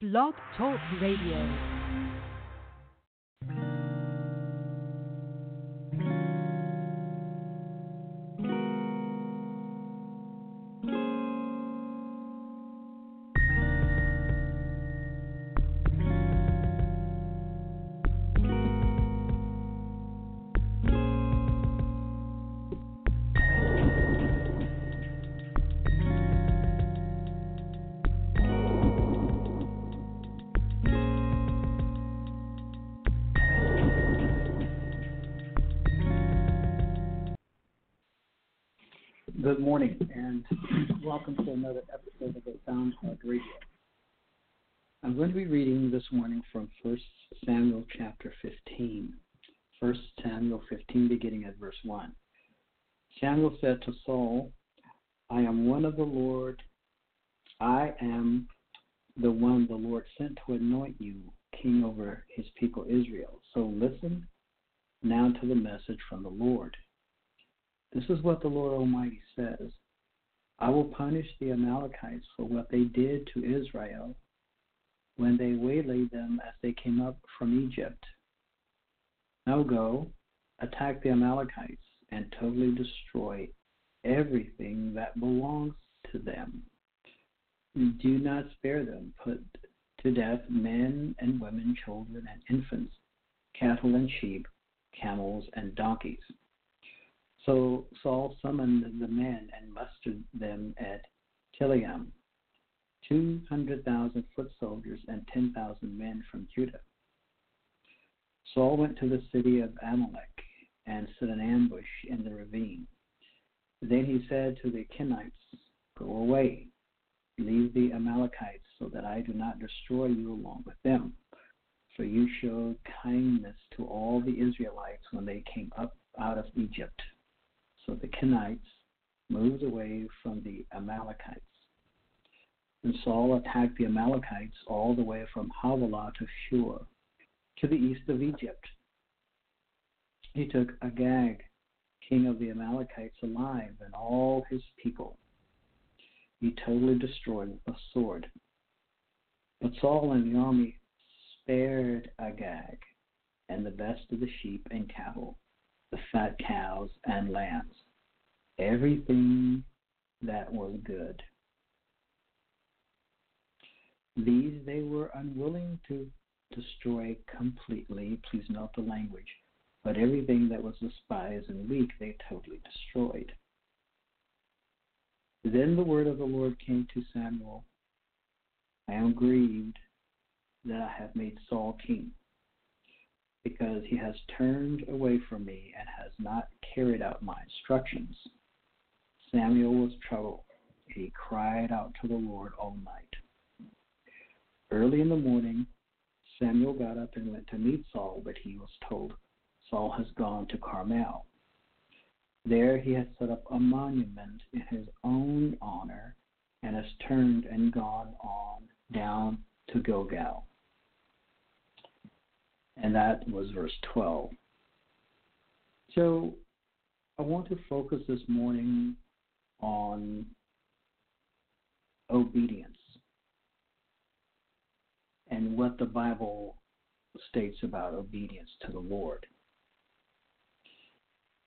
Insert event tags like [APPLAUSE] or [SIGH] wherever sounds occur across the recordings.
Blog Talk Radio. Good morning, and [CLEARS THROAT] welcome to another episode of the Sound Heart Radio. I'm going to be reading this morning from 1 Samuel chapter 15. 1 Samuel 15, beginning at verse 1. Samuel said to Saul, I am one of the Lord, I am the one the Lord sent to anoint you king over his people Israel. So listen now to the message from the Lord. This is what the Lord Almighty says I will punish the Amalekites for what they did to Israel when they waylaid them as they came up from Egypt. Now go, attack the Amalekites, and totally destroy everything that belongs to them. Do not spare them. Put to death men and women, children and infants, cattle and sheep, camels and donkeys. So Saul summoned the men and mustered them at Telaim, 200,000 foot soldiers and 10,000 men from Judah. Saul went to the city of Amalek and set an ambush in the ravine. Then he said to the Kenites, Go away, leave the Amalekites, so that I do not destroy you along with them. For you showed kindness to all the Israelites when they came up out of Egypt. So the Kenites moved away from the Amalekites. And Saul attacked the Amalekites all the way from Havilah to Shur, to the east of Egypt. He took Agag, king of the Amalekites, alive, and all his people. He totally destroyed with a sword. But Saul and the army spared Agag and the best of the sheep and cattle, the fat cows and lambs, everything that was good. These they were unwilling to destroy completely. Please note the language. But everything that was despised and weak they totally destroyed. Then the word of the Lord came to Samuel I am grieved that I have made Saul king, because he has turned away from me and has not carried out my instructions. Samuel was troubled. He cried out to the Lord all night. Early in the morning, Samuel got up and went to meet Saul, but he was told, Saul has gone to Carmel. There he has set up a monument in his own honor and has turned and gone on down to Gilgal. And that was verse 12. So I want to focus this morning on obedience and what the Bible states about obedience to the Lord.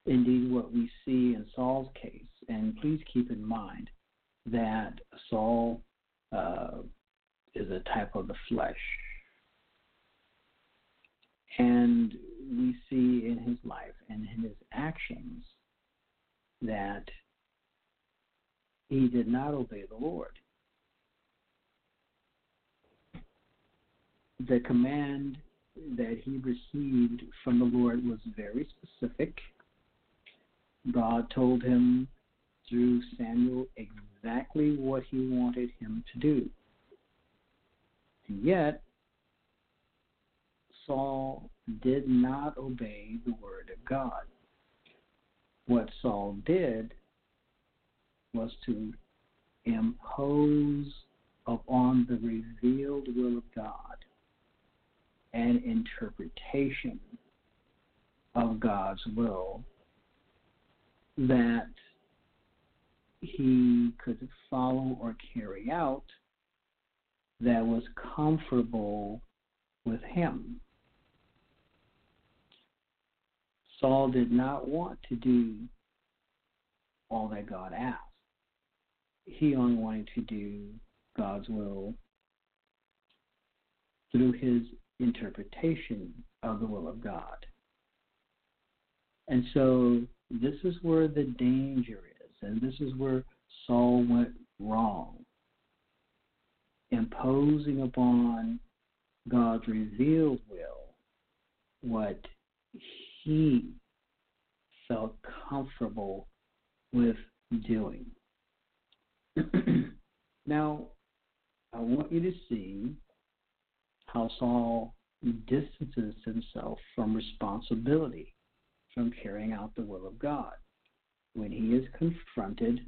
Indeed, what we see in Saul's case, and please keep in mind that Saul uh, is a type of the flesh. And we see in his life and in his actions that he did not obey the Lord. The command that he received from the Lord was very specific. God told him through Samuel exactly what he wanted him to do. And yet, Saul did not obey the word of God. What Saul did was to impose upon the revealed will of God an interpretation of God's will that he could follow or carry out that was comfortable with him. Saul did not want to do all that God asked. He only wanted to do God's will through his interpretation of the will of God. And so this is where the danger is, and this is where Saul went wrong. Imposing upon God's revealed will what he felt comfortable with doing. [CLEARS THROAT] now, I want you to see how Saul distances himself from responsibility, from carrying out the will of God. When he is confronted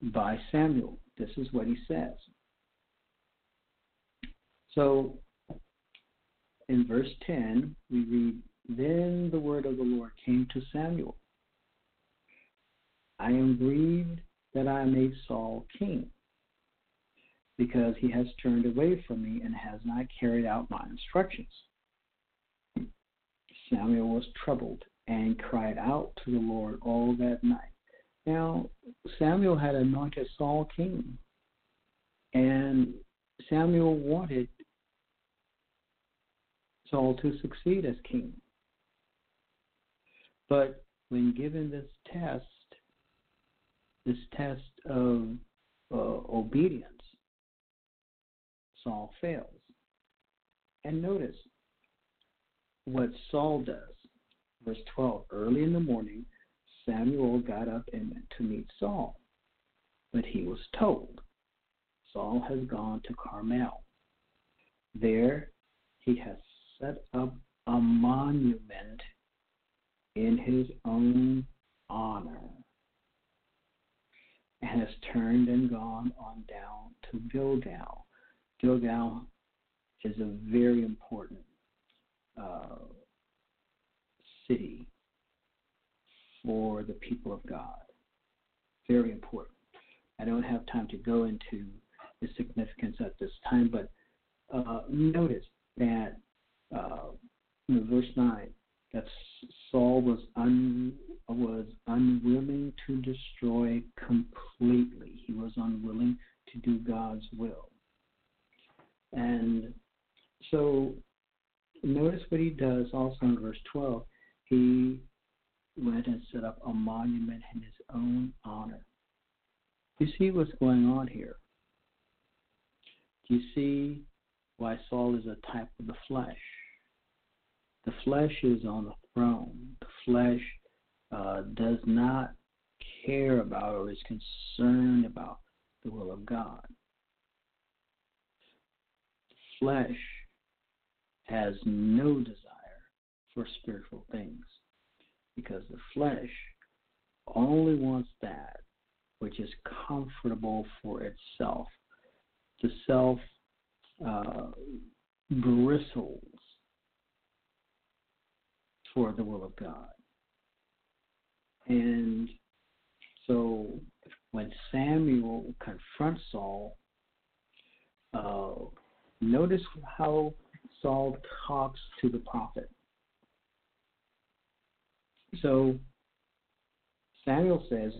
by Samuel, this is what he says. So, in verse 10, we read, Then the word of the Lord came to Samuel I am grieved that I made Saul king because he has turned away from me and has not carried out my instructions. Samuel was troubled and cried out to the Lord all that night. Now, Samuel had anointed Saul king, and Samuel wanted Saul to succeed as king. But when given this test, this test of uh, obedience, Saul fails. And notice what Saul does. Verse 12 Early in the morning, Samuel got up and went to meet Saul. But he was told, Saul has gone to Carmel. There he has set up a monument in his own honor and has turned and gone on down to Gilgal. Gilgal is a very important uh, city for the people of God. Very important. I don't have time to go into the significance at this time, but uh, notice that uh, in verse 9 that Saul was un, was unwilling to destroy completely. He was unwilling to do God's will. And so notice what he does also in verse 12. He went and set up a monument in his own honor. You see what's going on here? Do you see why Saul is a type of the flesh? The flesh is on the throne. The flesh uh, does not care about or is concerned about the will of God. The flesh has no desire for spiritual things because the flesh only wants that which is comfortable for itself. The self uh, bristles for the will of God. And so when Samuel confronts Saul, uh, notice how Saul talks to the prophet. So Samuel says,